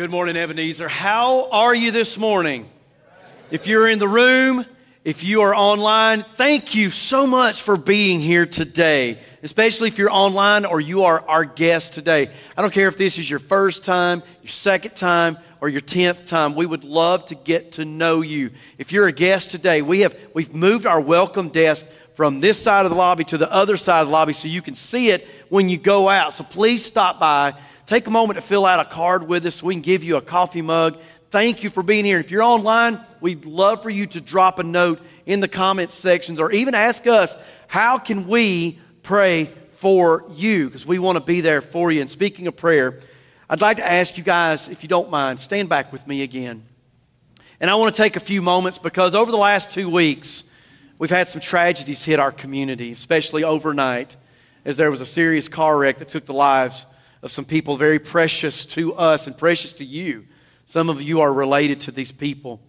Good morning, Ebenezer. How are you this morning? If you're in the room, if you are online, thank you so much for being here today, especially if you're online or you are our guest today. I don't care if this is your first time, your second time, or your 10th time. We would love to get to know you. If you're a guest today, we have, we've moved our welcome desk from this side of the lobby to the other side of the lobby so you can see it when you go out. So please stop by Take a moment to fill out a card with us. We can give you a coffee mug. Thank you for being here. If you're online, we'd love for you to drop a note in the comments sections or even ask us, how can we pray for you? Because we want to be there for you. And speaking of prayer, I'd like to ask you guys, if you don't mind, stand back with me again. And I want to take a few moments because over the last two weeks, we've had some tragedies hit our community, especially overnight, as there was a serious car wreck that took the lives of some people very precious to us and precious to you. Some of you are related to these people.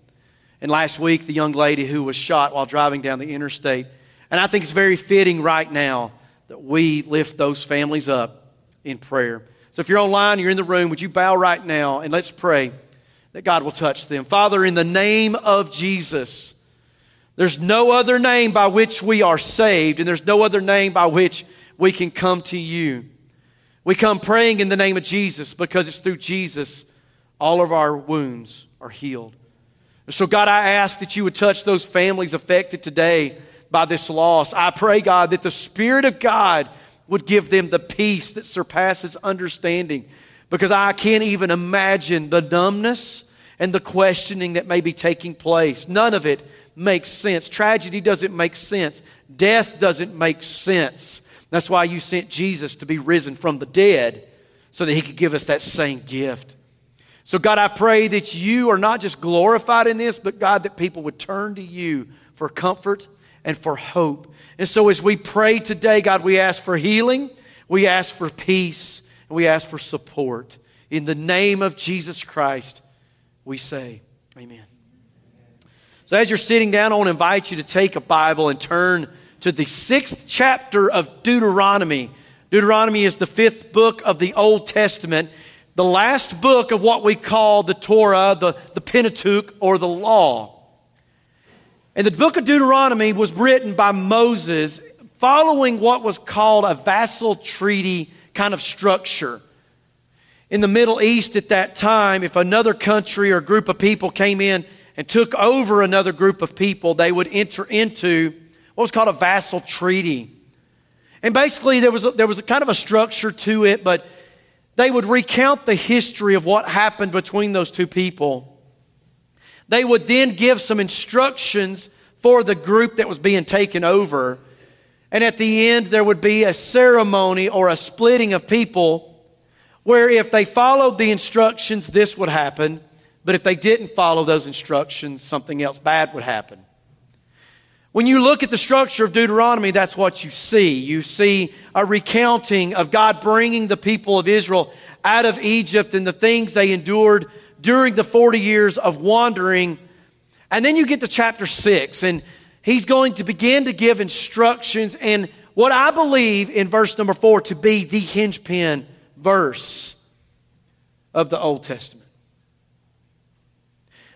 And last week, the young lady who was shot while driving down the interstate. And I think it's very fitting right now that we lift those families up in prayer. So if you're online, you're in the room, would you bow right now and let's pray that God will touch them. Father, in the name of Jesus, there's no other name by which we are saved, and there's no other name by which we can come to you. We come praying in the name of Jesus because it's through Jesus all of our wounds are healed. So, God, I ask that you would touch those families affected today by this loss. I pray, God, that the Spirit of God would give them the peace that surpasses understanding because I can't even imagine the numbness and the questioning that may be taking place. None of it makes sense. Tragedy doesn't make sense, death doesn't make sense. That's why you sent Jesus to be risen from the dead so that he could give us that same gift. So, God, I pray that you are not just glorified in this, but God, that people would turn to you for comfort and for hope. And so, as we pray today, God, we ask for healing, we ask for peace, and we ask for support. In the name of Jesus Christ, we say, Amen. So, as you're sitting down, I want to invite you to take a Bible and turn to the sixth chapter of Deuteronomy. Deuteronomy is the fifth book of the Old Testament, the last book of what we call the Torah, the, the Pentateuch, or the Law. And the book of Deuteronomy was written by Moses following what was called a vassal treaty kind of structure. In the Middle East at that time, if another country or group of people came in and took over another group of people, they would enter into what was called a vassal treaty. And basically, there was, a, there was a kind of a structure to it, but they would recount the history of what happened between those two people. They would then give some instructions for the group that was being taken over. And at the end, there would be a ceremony or a splitting of people where if they followed the instructions, this would happen. But if they didn't follow those instructions, something else bad would happen. When you look at the structure of Deuteronomy, that's what you see. You see a recounting of God bringing the people of Israel out of Egypt and the things they endured during the 40 years of wandering. And then you get to chapter 6, and he's going to begin to give instructions and what I believe in verse number 4 to be the hinge pin verse of the Old Testament.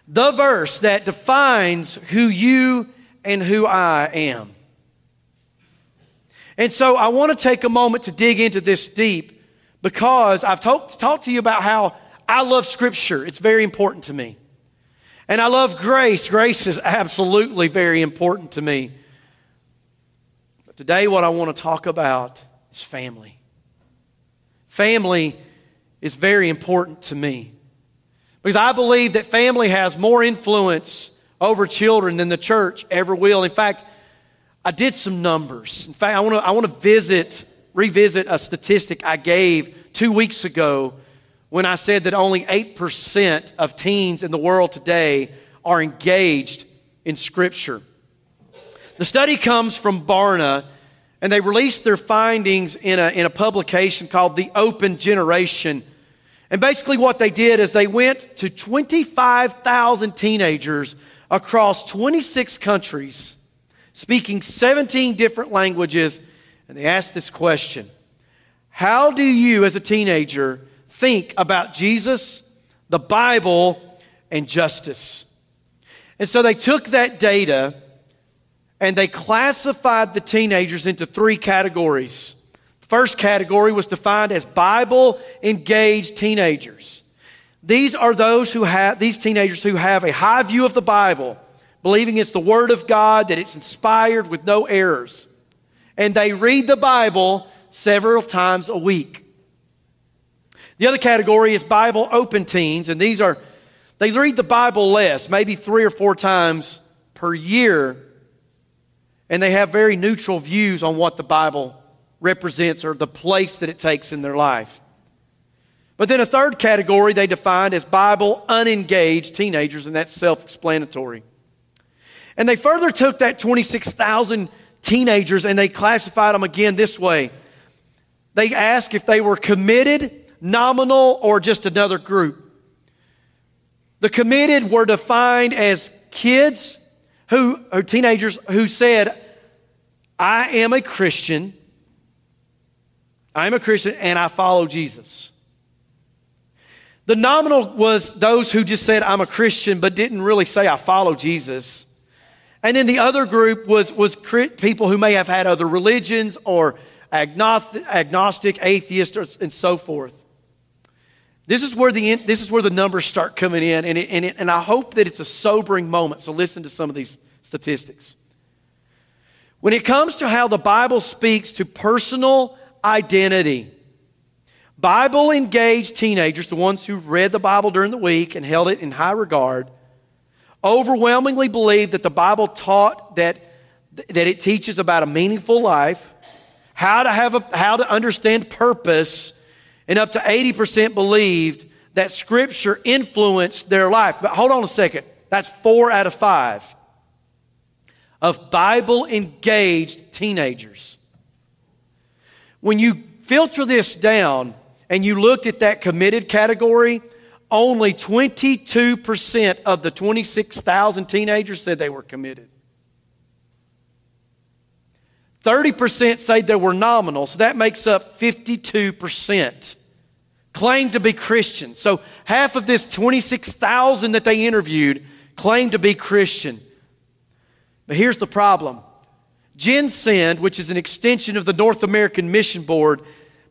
The verse that defines who you and who I am. And so I want to take a moment to dig into this deep because I've talked, to you about how I love Scripture. It's very important to me. And I love grace. Grace is absolutely very important to me. But today, what I want to talk about is family. Family is very important to me because I believe that family has more influence over children than the church ever will. In fact, I did some numbers. In fact, I want to I want to visit revisit a statistic I gave 2 weeks ago when I said that only 8% of teens in the world today are engaged in scripture. The study comes from Barna and they released their findings in a, in a publication called The Open Generation. And basically, what they did is they went to 25,000 teenagers across 26 countries, speaking 17 different languages, and they asked this question How do you, as a teenager, think about Jesus, the Bible, and justice. And so they took that data and they classified the teenagers into three categories. The first category was defined as Bible engaged teenagers. These are those who have, these teenagers who have a high view of the Bible, believing it's the Word of God, that it's inspired with no errors. And they read the Bible several times a week. The other category is Bible open teens, and these are, they read the Bible less, maybe three or four times per year, and they have very neutral views on what the Bible represents or the place that it takes in their life. But then a third category they defined as Bible unengaged teenagers, and that's self explanatory. And they further took that 26,000 teenagers and they classified them again this way. They asked if they were committed nominal, or just another group. The committed were defined as kids who, or teenagers who said, I am a Christian, I'm a Christian, and I follow Jesus. The nominal was those who just said, I'm a Christian, but didn't really say, I follow Jesus. And then the other group was, was people who may have had other religions or agnostic, atheists, and so forth. This is where the, this is where the numbers start coming in, and, it, and, it, and I hope that it's a sobering moment. So listen to some of these statistics. When it comes to how the Bible speaks to personal identity, Bible engaged teenagers, the ones who read the Bible during the week and held it in high regard, overwhelmingly believe that the Bible taught that, that it teaches about a meaningful life, how to, have a, how to understand purpose, and up to 80% believed that Scripture influenced their life. But hold on a second. That's four out of five of Bible engaged teenagers. When you filter this down and you looked at that committed category, only 22% of the 26,000 teenagers said they were committed. 30% say they were nominal, so that makes up 52% claimed to be Christian. So half of this 26,000 that they interviewed claimed to be Christian. But here's the problem. GenSend, which is an extension of the North American Mission Board,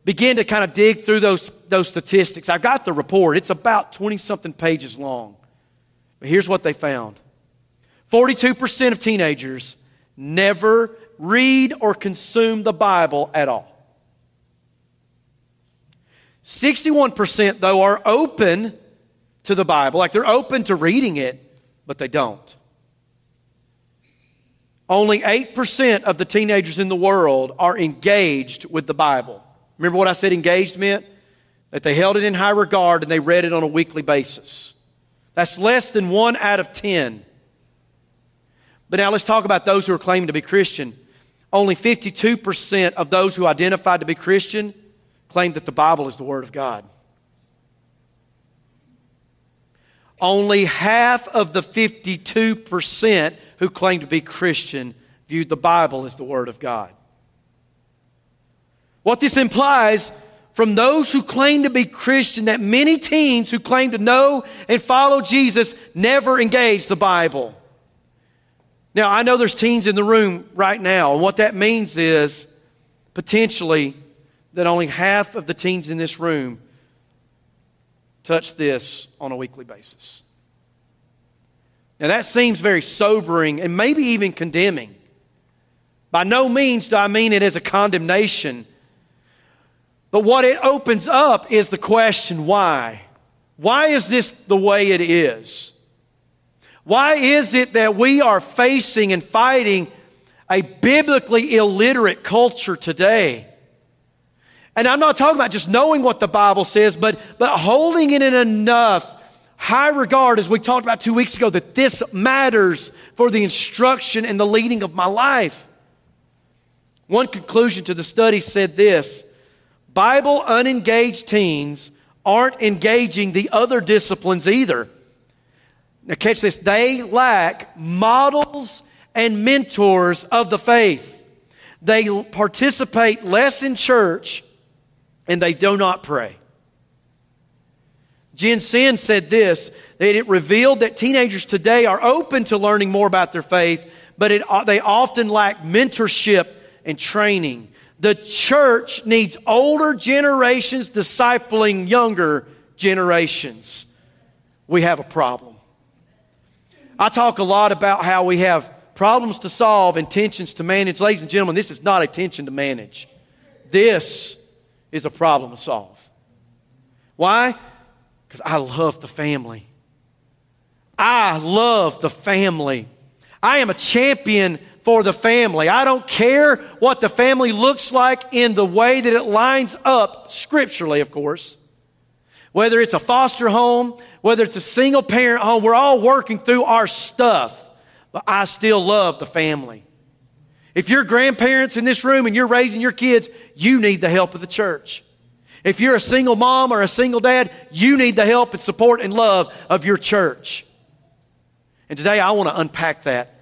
began to kind of dig through those, those statistics. I've got the report. It's about 20 something pages long. But here's what they found 42% of teenagers never read or consume the Bible at all. 61%, though, are open to the Bible, like they're open to reading it, but they don't. Only 8% of the teenagers in the world are engaged with the Bible. Remember what I said engaged meant? That they held it in high regard and they read it on a weekly basis. That's less than one out of 10. But now let's talk about those who are claiming to be Christian. Only 52% of those who identified to be Christian claimed that the Bible is the Word of God. Only half of the 52% who claimed to be Christian viewed the Bible as the Word of God. What this implies from those who claim to be Christian that many teens who claim to know and follow Jesus never engage the Bible. Now, I know there's teens in the room right now, and what that means is potentially that only half of the teens in this room touch this on a weekly basis. Now, that seems very sobering and maybe even condemning. By no means do I mean it as a condemnation, but what it opens up is the question why? Why is this the way it is? Why is it that we are facing and fighting a biblically illiterate culture today? And I'm not talking about just knowing what the Bible says, but, but holding it in enough high regard, as we talked about two weeks ago, that this matters for the instruction and the leading of my life. One conclusion to the study said this Bible unengaged teens aren't engaging the other disciplines either. Now, catch this. They lack models and mentors of the faith. They participate less in church and they do not pray. GenSend said this that it revealed that teenagers today are open to learning more about their faith, but it, they often lack mentorship and training. The church needs older generations discipling younger generations. We have a problem. I talk a lot about how we have problems to solve and tensions to manage. Ladies and gentlemen, this is not a tension to manage. This is a problem to solve. Why? Because I love the family. I love the family. I am a champion for the family. I don't care what the family looks like in the way that it lines up scripturally, of course. Whether it's a foster home, whether it's a single parent home, we're all working through our stuff, but I still love the family. If you're grandparents in this room and you're raising your kids, you need the help of the church. If you're a single mom or a single dad, you need the help and support and love of your church. And today I want to unpack that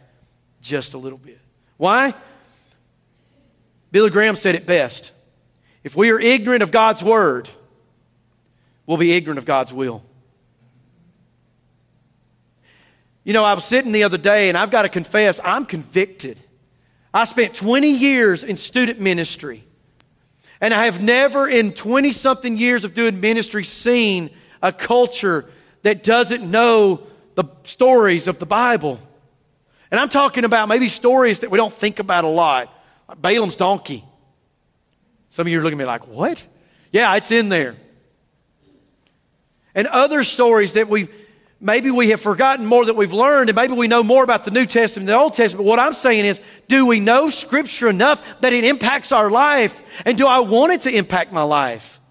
just a little bit. Why? Billy Graham said it best. If we are ignorant of God's word, we'll be ignorant of God's will. You know, I was sitting the other day and I've got to confess, I'm convicted. I spent 20 years in student ministry. And I have never, in 20 something years of doing ministry, seen a culture that doesn't know the stories of the Bible. And I'm talking about maybe stories that we don't think about a lot, like Balaam's donkey. Some of you are looking at me like, what? Yeah, it's in there. And other stories that we maybe we have forgotten more that we've learned, and maybe we know more about the New Testament than the Old Testament. But What I'm saying is, do we know Scripture enough that it impacts our life? And do I want it to impact my life?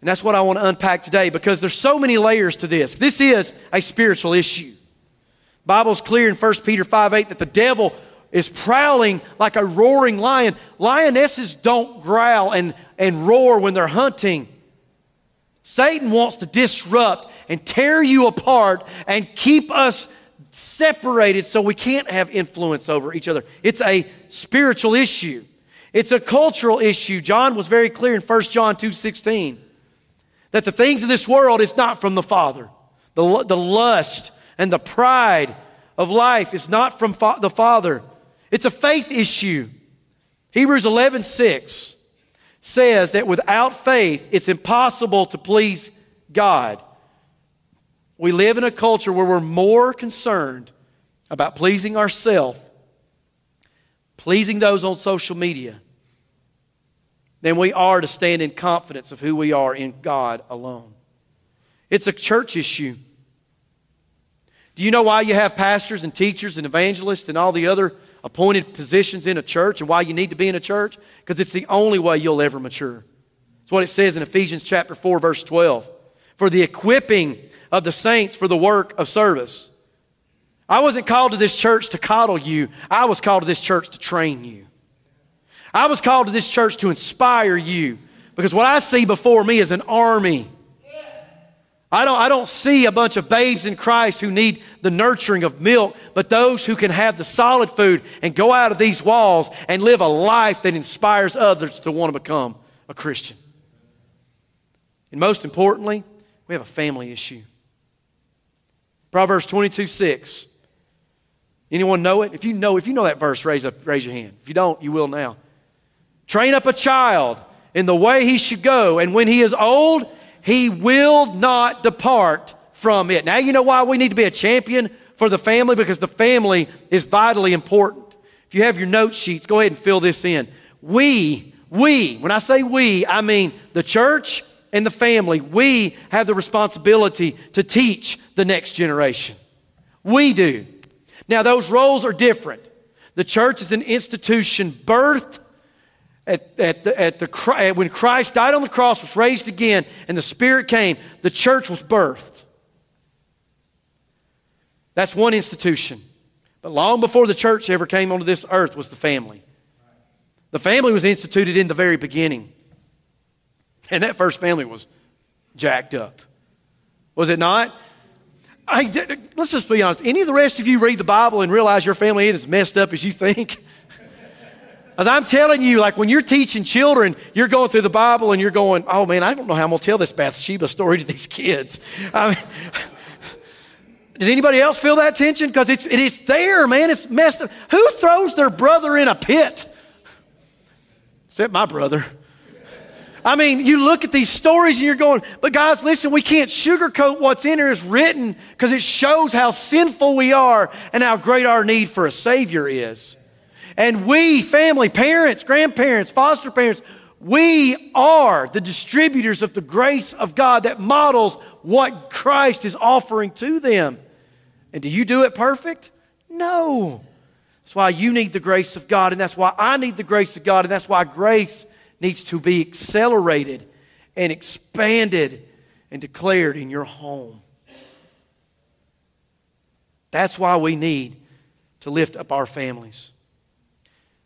And that's what I want to unpack today because there's so many layers to this. This is a spiritual issue. Bible's clear in 1 Peter 5 8 that the devil is prowling like a roaring lion. Lionesses don't growl and, and roar when they're hunting. Satan wants to disrupt and tear you apart and keep us separated so we can't have influence over each other. It's a spiritual issue. It's a cultural issue. John was very clear in 1 John 2:16 that the things of this world is not from the Father. The, the lust and the pride of life is not from fa- the Father. It's a faith issue. Hebrews 11:6 says that without faith, it's impossible to please God. We live in a culture where we're more concerned about pleasing ourselves, pleasing those on social media, than we are to stand in confidence of who we are in God alone. It's a church issue. Do you know why you have pastors and teachers and evangelists and all the other appointed positions in a church and why you need to be in a church? Because it's the only way you'll ever mature. It's what it says in Ephesians chapter 4, verse 12. For the equipping of the saints for the work of service. I wasn't called to this church to coddle you, I was called to this church to train you. I was called to this church to inspire you because what I see before me is an army I don't, I don't see a bunch of babes in Christ who need the nurturing of milk, but those who can have the solid food and go out of these walls and live a life that inspires others to want to become a Christian. And most importantly, we have a family issue. Proverbs 22 6. Anyone know it? If you know, if you know that verse, raise up, raise your hand. If you don't, you will now. Train up a child in the way he should go, and when he is old, he will not depart from it. Now, you know why we need to be a champion for the family? Because the family is vitally important. If you have your note sheets, go ahead and fill this in. We, we, when I say we, I mean the church and the family. We have the responsibility to teach the next generation. We do. Now, those roles are different. The church is an institution birthed at, at, the, at the, when Christ died on the cross, was raised again, and the Spirit came, the church was birthed. That's one institution. But long before the church ever came onto this earth was the family. The family was instituted in the very beginning. And that first family was jacked up. Was it not? I, let's just be honest. Any of the rest of you read the Bible and realize your family ain't as messed up as you think? As I'm telling you, like when you're teaching children, you're going through the Bible and you're going, oh man, I don't know how I'm going to tell this Bathsheba story to these kids. I mean, does anybody else feel that tension? Because it's, it is there, man. It's messed up. Who throws their brother in a pit? Except my brother. I mean, you look at these stories and you're going, but guys, listen, we can't sugarcoat what's in here is written because it shows how sinful we are and how great our need for a Savior is. And we, family, parents, grandparents, foster parents, we are the distributors of the grace of God that models what Christ is offering to them. And do you do it perfect? No. That's why you need the grace of God, and that's why I need the grace of God, and that's why grace needs to be accelerated and expanded and declared in your home. That's why we need to lift up our families.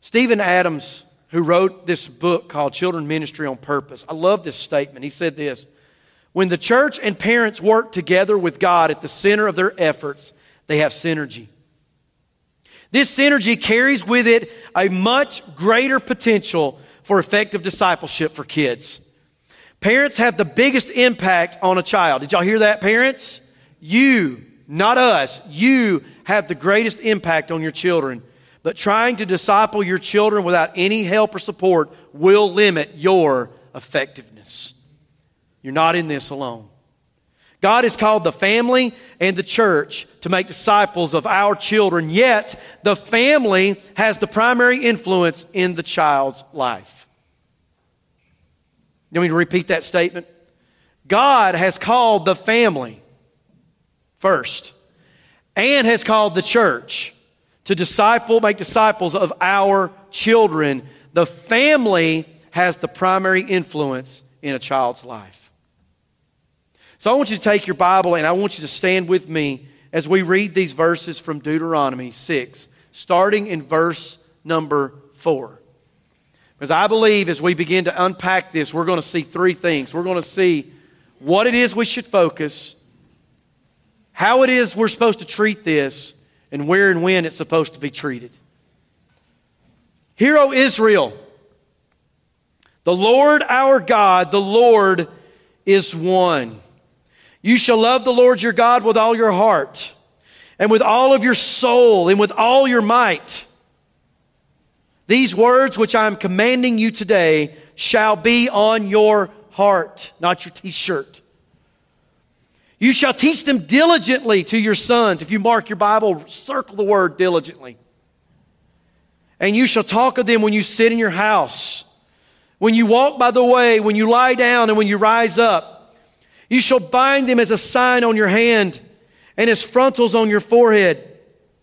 Stephen Adams, who wrote this book called Children Ministry on Purpose, I love this statement. He said this When the church and parents work together with God at the center of their efforts, they have synergy. This synergy carries with it a much greater potential for effective discipleship for kids. Parents have the biggest impact on a child. Did y'all hear that, parents? You, not us, you have the greatest impact on your children. But trying to disciple your children without any help or support will limit your effectiveness. You're not in this alone. God has called the family and the church to make disciples of our children, yet the family has the primary influence in the child's life. You want me to repeat that statement? God has called the family first and has called the church to disciple, make disciples of our children. The family has the primary influence in a child's life. So I want you to take your Bible and I want you to stand with me as we read these verses from Deuteronomy 6, starting in verse number 4. Because I believe as we begin to unpack this, we're going to see three things. We're going to see what it is we should focus, how it is we're supposed to treat this, and where and when it's supposed to be treated. Hear, O Israel, the Lord our God, the Lord is one. You shall love the Lord your God with all your heart, and with all of your soul, and with all your might. These words which I am commanding you today shall be on your heart, not your t shirt. You shall teach them diligently to your sons. If you mark your Bible, circle the word diligently. And you shall talk of them when you sit in your house, when you walk by the way, when you lie down, and when you rise up. You shall bind them as a sign on your hand and as frontals on your forehead.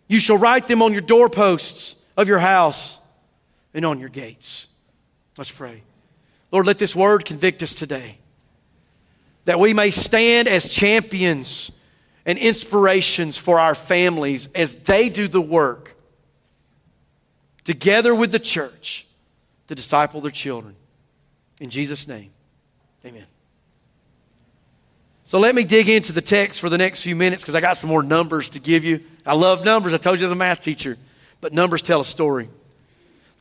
You shall write them on your doorposts of your house and on your gates. Let's pray. Lord, let this word convict us today that we may stand as champions and inspirations for our families as they do the work together with the church to disciple their children. In Jesus' name, amen. So let me dig into the text for the next few minutes because I got some more numbers to give you. I love numbers. I told you as a math teacher, but numbers tell a story.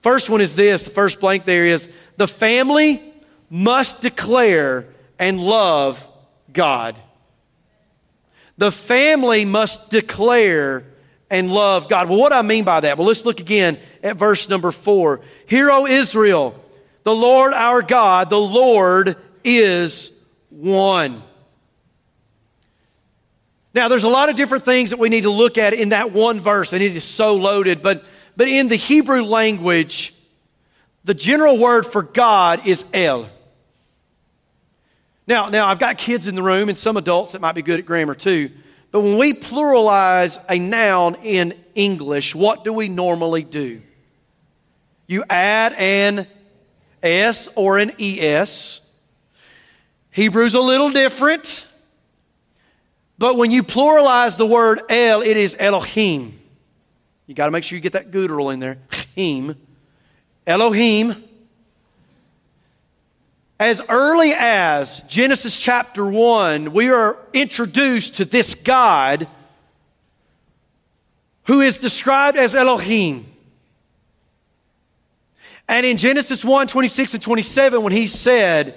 First one is this the first blank there is the family must declare and love God. The family must declare and love God. Well, what do I mean by that? Well, let's look again at verse number four. Hear, O Israel, the Lord our God, the Lord is one. Now, there's a lot of different things that we need to look at in that one verse, and it is so loaded, but but in the Hebrew language, the general word for God is El. Now, now I've got kids in the room and some adults that might be good at grammar too. But when we pluralize a noun in English, what do we normally do? You add an S or an ES. Hebrew's a little different. But when you pluralize the word El, it is Elohim. You got to make sure you get that guttural in there. Him. Elohim. As early as Genesis chapter 1, we are introduced to this God who is described as Elohim. And in Genesis 1 26 and 27, when he said,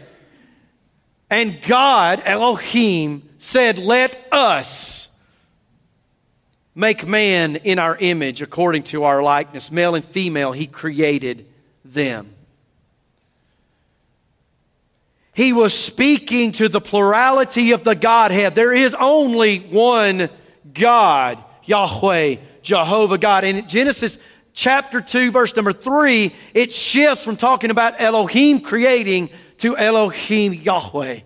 And God, Elohim, said, Let us make man in our image according to our likeness, male and female, he created them. He was speaking to the plurality of the Godhead. There is only one God, Yahweh, Jehovah God. In Genesis chapter 2, verse number 3, it shifts from talking about Elohim creating to Elohim Yahweh,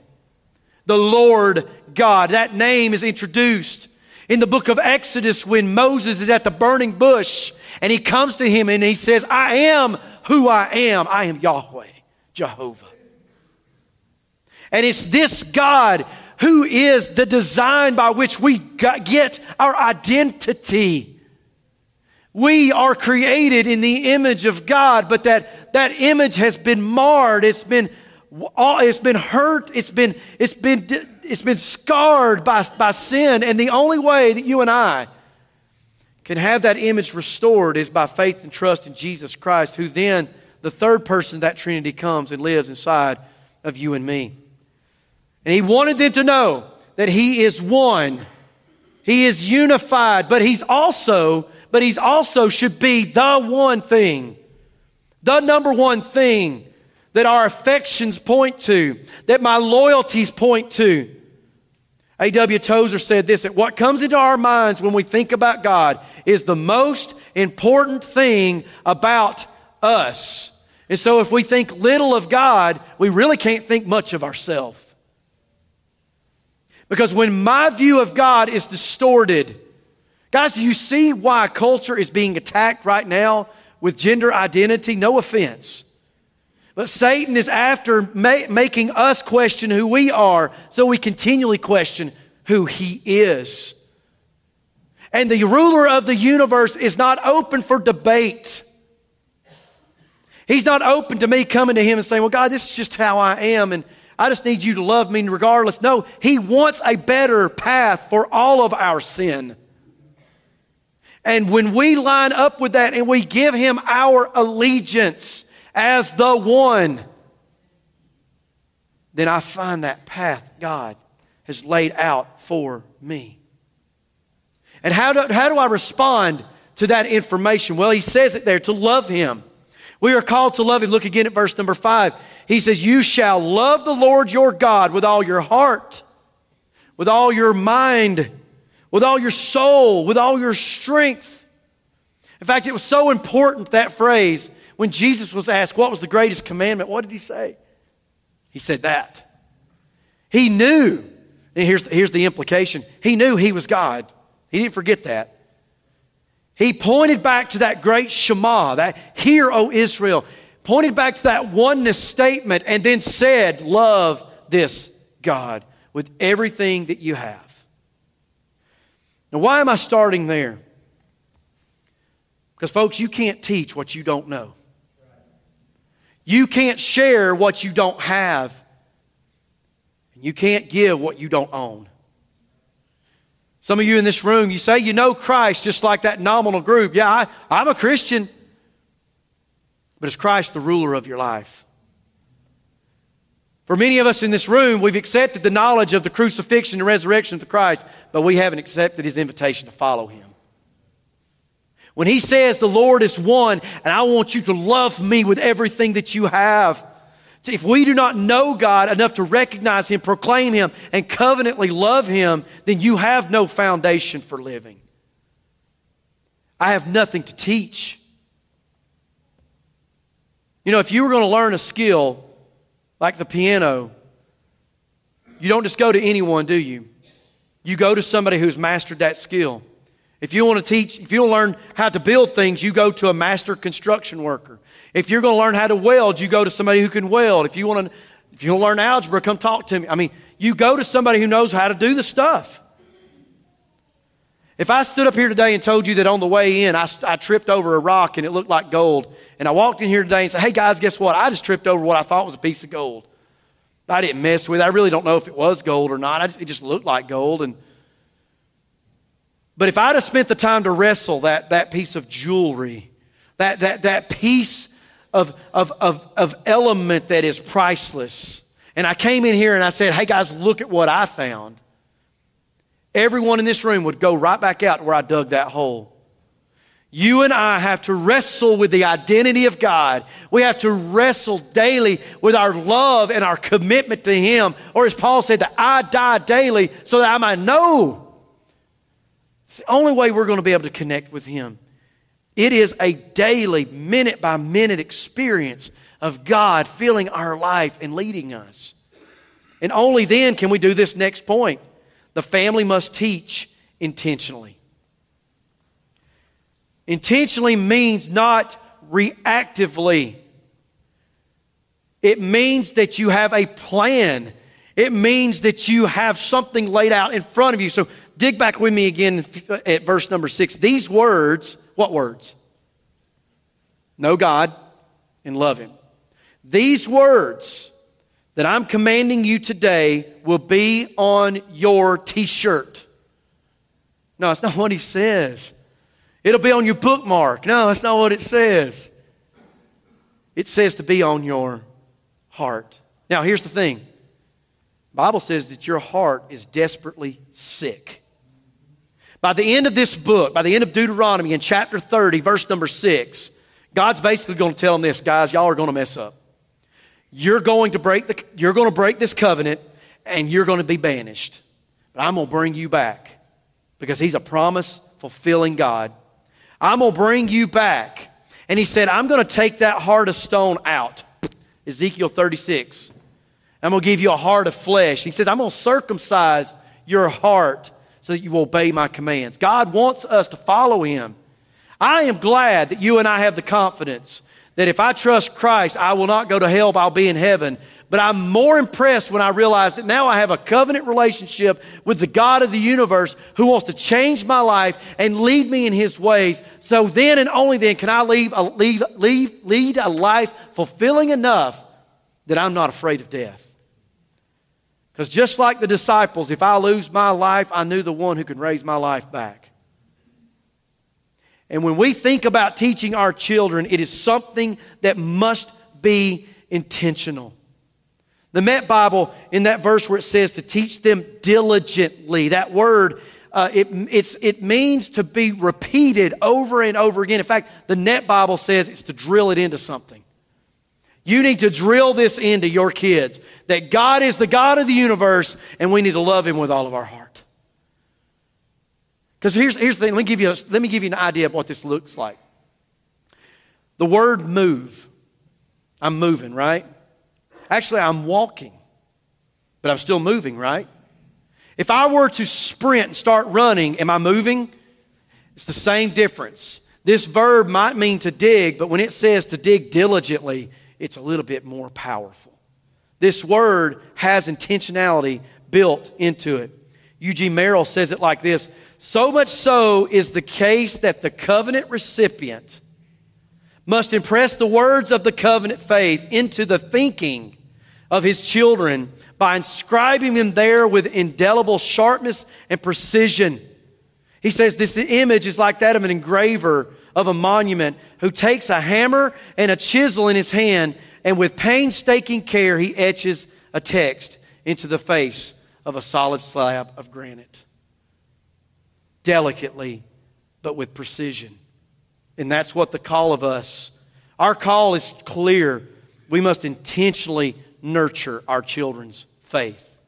the Lord God. That name is introduced in the book of Exodus when Moses is at the burning bush and he comes to him and he says, I am who I am. I am Yahweh, Jehovah. And it's this God who is the design by which we get our identity. We are created in the image of God, but that, that image has been marred. It's been, it's been hurt. It's been, it's been, it's been scarred by, by sin. And the only way that you and I can have that image restored is by faith and trust in Jesus Christ, who then, the third person of that Trinity, comes and lives inside of you and me. And he wanted them to know that he is one. He is unified, but he's also, but he's also should be the one thing, the number one thing that our affections point to, that my loyalties point to. A.W. Tozer said this that what comes into our minds when we think about God is the most important thing about us. And so if we think little of God, we really can't think much of ourselves. Because when my view of God is distorted, guys, do you see why culture is being attacked right now with gender identity? No offense. But Satan is after ma- making us question who we are, so we continually question who he is. And the ruler of the universe is not open for debate. He's not open to me coming to him and saying, Well, God, this is just how I am. And I just need you to love me regardless. No, He wants a better path for all of our sin. And when we line up with that and we give Him our allegiance as the one, then I find that path God has laid out for me. And how do, how do I respond to that information? Well, He says it there to love Him. We are called to love Him. Look again at verse number five. He says, You shall love the Lord your God with all your heart, with all your mind, with all your soul, with all your strength. In fact, it was so important, that phrase, when Jesus was asked, What was the greatest commandment? What did he say? He said that. He knew, and here's, here's the implication he knew he was God. He didn't forget that. He pointed back to that great Shema, that Hear, O Israel pointed back to that oneness statement and then said, Love this God with everything that you have. Now, why am I starting there? Because, folks, you can't teach what you don't know. You can't share what you don't have. And you can't give what you don't own. Some of you in this room, you say you know Christ just like that nominal group. Yeah, I, I'm a Christian but is Christ the ruler of your life? For many of us in this room, we've accepted the knowledge of the crucifixion and resurrection of Christ, but we haven't accepted his invitation to follow him. When he says the Lord is one, and I want you to love me with everything that you have. If we do not know God enough to recognize him, proclaim him, and covenantly love him, then you have no foundation for living. I have nothing to teach. You know, if you were going to learn a skill like the piano, you don't just go to anyone, do you? You go to somebody who's mastered that skill. If you want to teach, if you want to learn how to build things, you go to a master construction worker. If you're going to learn how to weld, you go to somebody who can weld. If you want to, if you want to learn algebra, come talk to me. I mean, you go to somebody who knows how to do the stuff. If I stood up here today and told you that on the way in I, I, tripped over a rock and it looked like gold, and I walked in here today and said, hey guys, guess what? I just tripped over what I thought was a piece of gold. I didn't mess with it. I really don't know if it was gold or not. Just, it just looked like gold. And, but if I'd have spent the time to wrestle that, that piece of jewelry, that, that, that piece of, of, of, of element that is priceless. And I came in here and I said, hey guys, look at what I found. Everyone in this room would go right back out where I dug that hole. You and I have to wrestle with the identity of God. We have to wrestle daily with our love and our commitment to Him. Or as Paul said, that I die daily so that I might know. It's the only way we're going to be able to connect with Him. It is a daily, minute by minute experience of God filling our life and leading us. And only then can we do this next point. The family must teach intentionally. Intentionally means not reactively. It means that you have a plan. It means that you have something laid out in front of you. So dig back with me again at verse number six. These words, what words? Know God and love Him. These words that I'm commanding you today will be on your t shirt. No, it's not what He says. It'll be on your bookmark. No, that's not what it says. It says to be on your heart. Now, here's the thing. The Bible says that your heart is desperately sick. By the end of this book, by the end of Deuteronomy in chapter 30, verse number 6, God's basically going to tell them this, guys, y'all are going to mess up. You're going to break the you're going to break this covenant and you're going to be banished. But I'm going to bring you back because he's a promise fulfilling God I'm going to bring you back. And he said, I'm going to take that heart of stone out. Ezekiel 36. I'm going to give you a heart of flesh. He says, I'm going to circumcise your heart so that you obey my commands. God wants us to follow him. I am glad that you and I have the confidence that if I trust Christ, I will not go to hell, but I'll be in heaven. But I'm more impressed when I realize that now I have a covenant relationship with the God of the universe who wants to change my life and lead me in his ways. So then and only then can I leave, leave, leave, lead a life fulfilling enough that I'm not afraid of death. Because just like the disciples, if I lose my life, I knew the one who can raise my life back. And when we think about teaching our children, it is something that must be intentional. The Met Bible, in that verse where it says to teach them diligently, that word, uh, it, it means to be repeated over and over again. In fact, the Net Bible says it's to drill it into something. You need to drill this into your kids that God is the God of the universe and we need to love Him with all of our heart. Because here's, here's the thing let me, give you a, let me give you an idea of what this looks like. The word move, I'm moving, right? Actually, I'm walking, but I'm still moving, right? If I were to sprint and start running, am I moving? It's the same difference. This verb might mean to dig, but when it says to dig diligently, it's a little bit more powerful. This word has intentionality built into it. Eugene Merrill says it like this So much so is the case that the covenant recipient must impress the words of the covenant faith into the thinking of his children by inscribing them there with indelible sharpness and precision. He says this image is like that of an engraver of a monument who takes a hammer and a chisel in his hand and with painstaking care he etches a text into the face of a solid slab of granite. Delicately, but with precision. And that's what the call of us. Our call is clear. We must intentionally nurture our children's faith.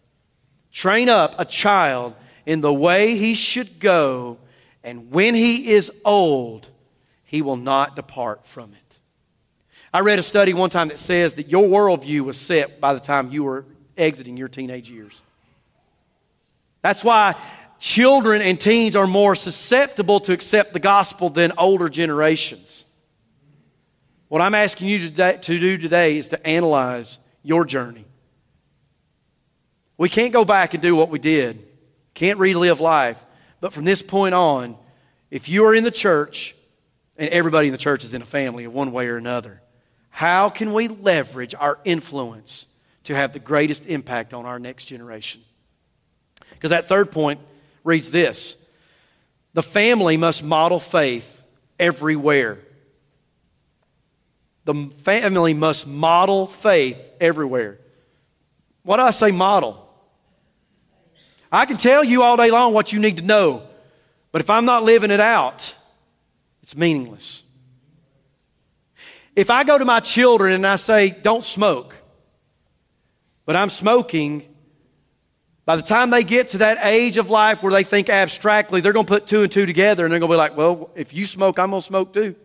Train up a child in the way he should go, and when he is old, he will not depart from it. I read a study one time that says that your worldview was set by the time you were exiting your teenage years. That's why children and teens are more susceptible to accept the gospel than older generations. What I'm asking you to do today is to analyze your journey. We can't go back and do what we did, can't relive life. But from this point on, if you are in the church, and everybody in the church is in a family in one way or another, how can we leverage our influence to have the greatest impact on our next generation? Because that third point reads this The family must model faith everywhere. The family must model faith everywhere. What do I say model? I can tell you all day long what you need to know, but if I'm not living it out, it's meaningless. If I go to my children and I say, don't smoke, but I'm smoking, by the time they get to that age of life where they think abstractly, they're going to put two and two together and they're going to be like, well, if you smoke, I'm going to smoke too.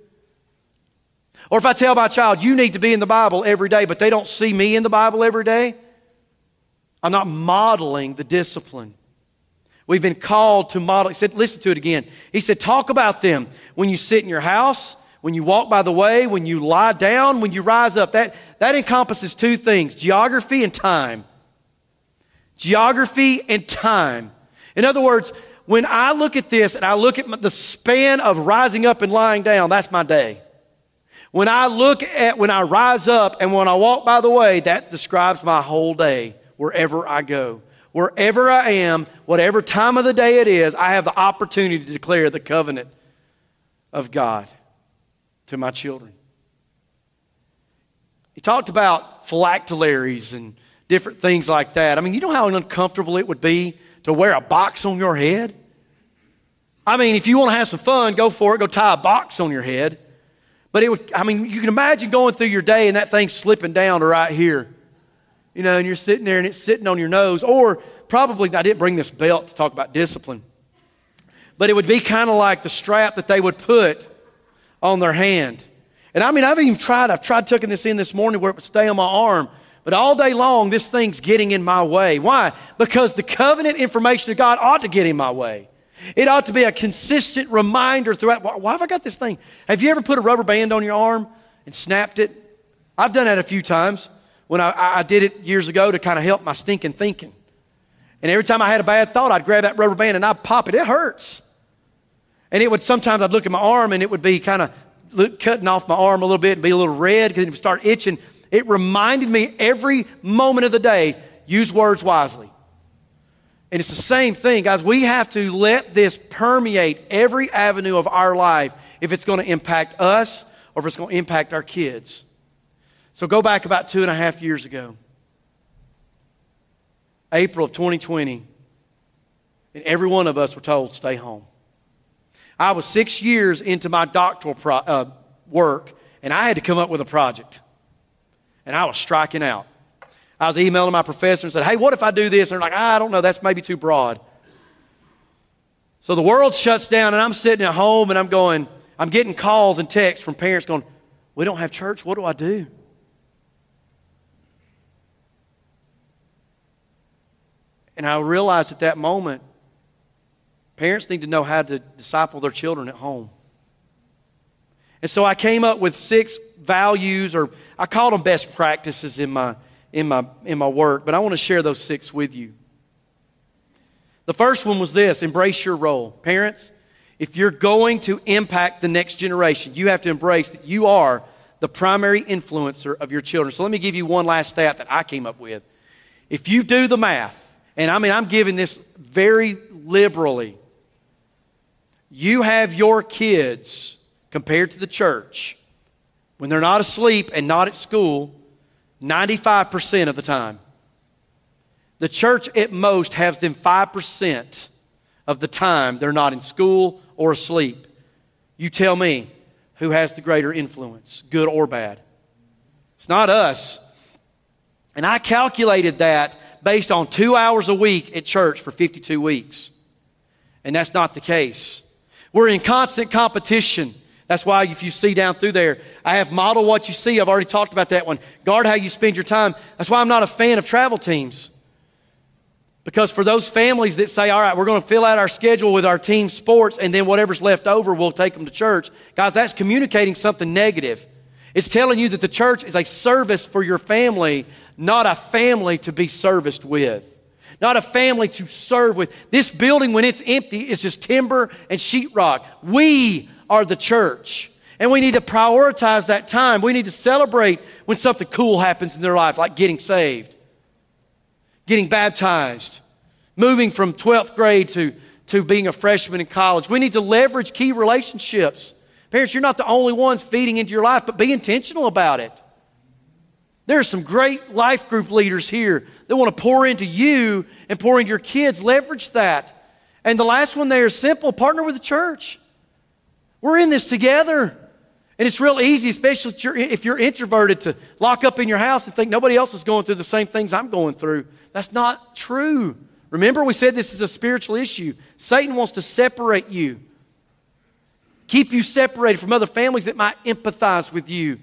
Or if I tell my child, you need to be in the Bible every day, but they don't see me in the Bible every day, I'm not modeling the discipline. We've been called to model. He said, listen to it again. He said, talk about them when you sit in your house, when you walk by the way, when you lie down, when you rise up. That, that encompasses two things geography and time. Geography and time. In other words, when I look at this and I look at the span of rising up and lying down, that's my day. When I look at when I rise up and when I walk by the way, that describes my whole day wherever I go. Wherever I am, whatever time of the day it is, I have the opportunity to declare the covenant of God to my children. He talked about phylacteries and different things like that. I mean, you know how uncomfortable it would be to wear a box on your head? I mean, if you want to have some fun, go for it. Go tie a box on your head. But it would, I mean, you can imagine going through your day and that thing slipping down to right here you know, and you're sitting there and it's sitting on your nose. Or probably, I didn't bring this belt to talk about discipline, but it would be kind of like the strap that they would put on their hand. And I mean, I've even tried, I've tried tucking this in this morning where it would stay on my arm. But all day long, this thing's getting in my way. Why? Because the covenant information of God ought to get in my way. It ought to be a consistent reminder throughout. Why have I got this thing? Have you ever put a rubber band on your arm and snapped it? I've done that a few times when I, I did it years ago to kind of help my stinking thinking. And every time I had a bad thought, I'd grab that rubber band and I'd pop it. It hurts. And it would sometimes I'd look at my arm and it would be kind of cutting off my arm a little bit and be a little red because it would start itching. It reminded me every moment of the day use words wisely. And it's the same thing, guys. We have to let this permeate every avenue of our life if it's going to impact us or if it's going to impact our kids. So go back about two and a half years ago, April of 2020, and every one of us were told, stay home. I was six years into my doctoral pro- uh, work, and I had to come up with a project. And I was striking out. I was emailing my professor and said, hey, what if I do this? And they're like, I don't know, that's maybe too broad. So the world shuts down, and I'm sitting at home and I'm going, I'm getting calls and texts from parents going, We don't have church. What do I do? And I realized at that moment, parents need to know how to disciple their children at home. And so I came up with six values, or I call them best practices in my, in my, in my work, but I want to share those six with you. The first one was this embrace your role. Parents, if you're going to impact the next generation, you have to embrace that you are the primary influencer of your children. So let me give you one last stat that I came up with. If you do the math, and I mean, I'm giving this very liberally. You have your kids compared to the church when they're not asleep and not at school 95% of the time. The church at most has them 5% of the time they're not in school or asleep. You tell me who has the greater influence, good or bad. It's not us. And I calculated that based on two hours a week at church for 52 weeks. And that's not the case. We're in constant competition. That's why if you see down through there, I have model what you see. I've already talked about that one. Guard how you spend your time. That's why I'm not a fan of travel teams. Because for those families that say, all right, we're going to fill out our schedule with our team sports and then whatever's left over, we'll take them to church. Guys, that's communicating something negative. It's telling you that the church is a service for your family, not a family to be serviced with. Not a family to serve with. This building, when it's empty, is just timber and sheetrock. We are the church. And we need to prioritize that time. We need to celebrate when something cool happens in their life, like getting saved, getting baptized, moving from 12th grade to, to being a freshman in college. We need to leverage key relationships Parents, you're not the only ones feeding into your life, but be intentional about it. There are some great life group leaders here that want to pour into you and pour into your kids. Leverage that. And the last one there is simple partner with the church. We're in this together. And it's real easy, especially if you're, if you're introverted, to lock up in your house and think nobody else is going through the same things I'm going through. That's not true. Remember, we said this is a spiritual issue. Satan wants to separate you, keep you separated from other families that might empathize with you,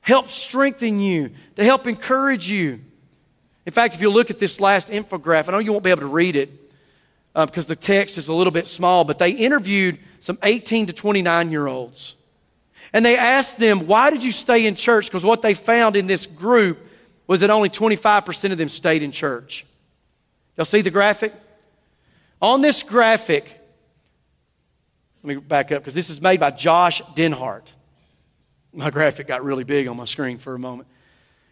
help strengthen you, to help encourage you. In fact, if you look at this last infographic, I know you won't be able to read it uh, because the text is a little bit small, but they interviewed some 18 to 29 year olds. And they asked them, Why did you stay in church? Because what they found in this group was that only 25% of them stayed in church. Y'all see the graphic? On this graphic, let me back up because this is made by Josh Denhart. My graphic got really big on my screen for a moment.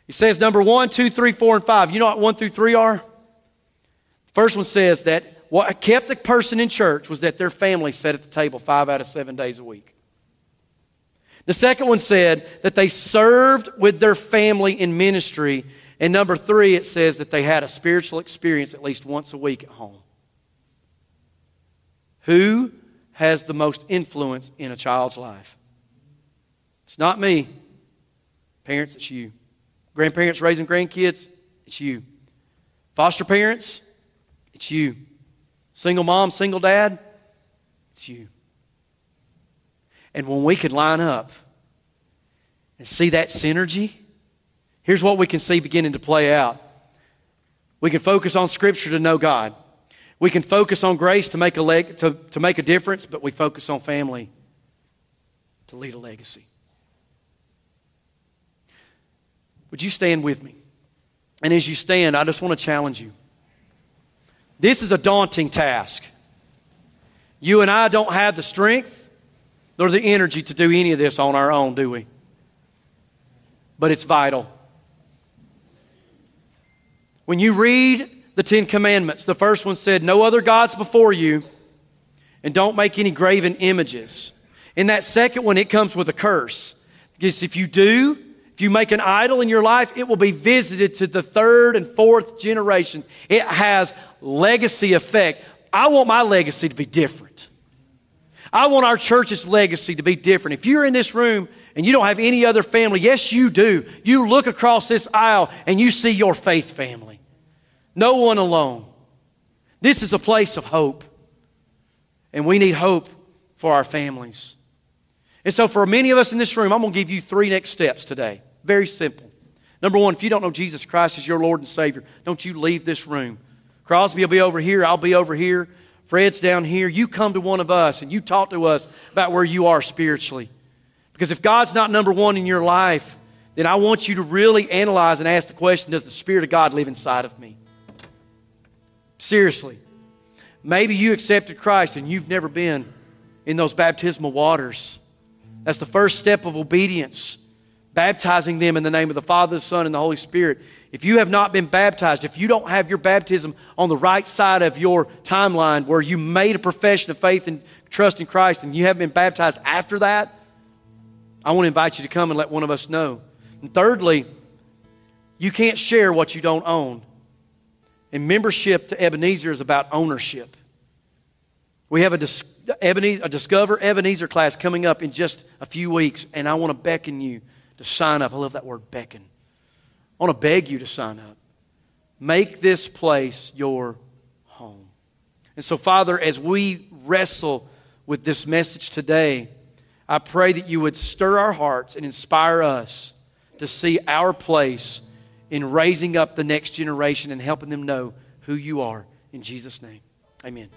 He says number one, two, three, four, and five. You know what one through three are? First one says that what kept a person in church was that their family sat at the table five out of seven days a week. The second one said that they served with their family in ministry. And number three, it says that they had a spiritual experience at least once a week at home. Who has the most influence in a child's life? It's not me. Parents, it's you. Grandparents raising grandkids, it's you. Foster parents, it's you. Single mom, single dad, it's you. And when we can line up and see that synergy, here's what we can see beginning to play out. We can focus on Scripture to know God. We can focus on grace to make a, leg, to, to make a difference, but we focus on family to lead a legacy. Would you stand with me? And as you stand, I just want to challenge you. This is a daunting task. You and I don't have the strength nor the energy to do any of this on our own, do we? But it's vital. When you read the Ten Commandments, the first one said, No other gods before you, and don't make any graven images. In that second one, it comes with a curse. Because if you do, if you make an idol in your life, it will be visited to the third and fourth generation. It has legacy effect. I want my legacy to be different. I want our church's legacy to be different. If you're in this room and you don't have any other family, yes, you do. You look across this aisle and you see your faith family. No one alone. This is a place of hope. And we need hope for our families. And so, for many of us in this room, I'm going to give you three next steps today. Very simple. Number one, if you don't know Jesus Christ as your Lord and Savior, don't you leave this room. Crosby will be over here, I'll be over here, Fred's down here. You come to one of us and you talk to us about where you are spiritually. Because if God's not number one in your life, then I want you to really analyze and ask the question Does the Spirit of God live inside of me? Seriously. Maybe you accepted Christ and you've never been in those baptismal waters. That's the first step of obedience baptizing them in the name of the Father, the Son, and the Holy Spirit. If you have not been baptized, if you don't have your baptism on the right side of your timeline where you made a profession of faith and trust in Christ and you haven't been baptized after that, I want to invite you to come and let one of us know. And thirdly, you can't share what you don't own. And membership to Ebenezer is about ownership. We have a, dis- Ebenezer, a Discover Ebenezer class coming up in just a few weeks, and I want to beckon you to sign up. I love that word, beckon. I want to beg you to sign up. Make this place your home. And so, Father, as we wrestle with this message today, I pray that you would stir our hearts and inspire us to see our place in raising up the next generation and helping them know who you are. In Jesus' name, amen.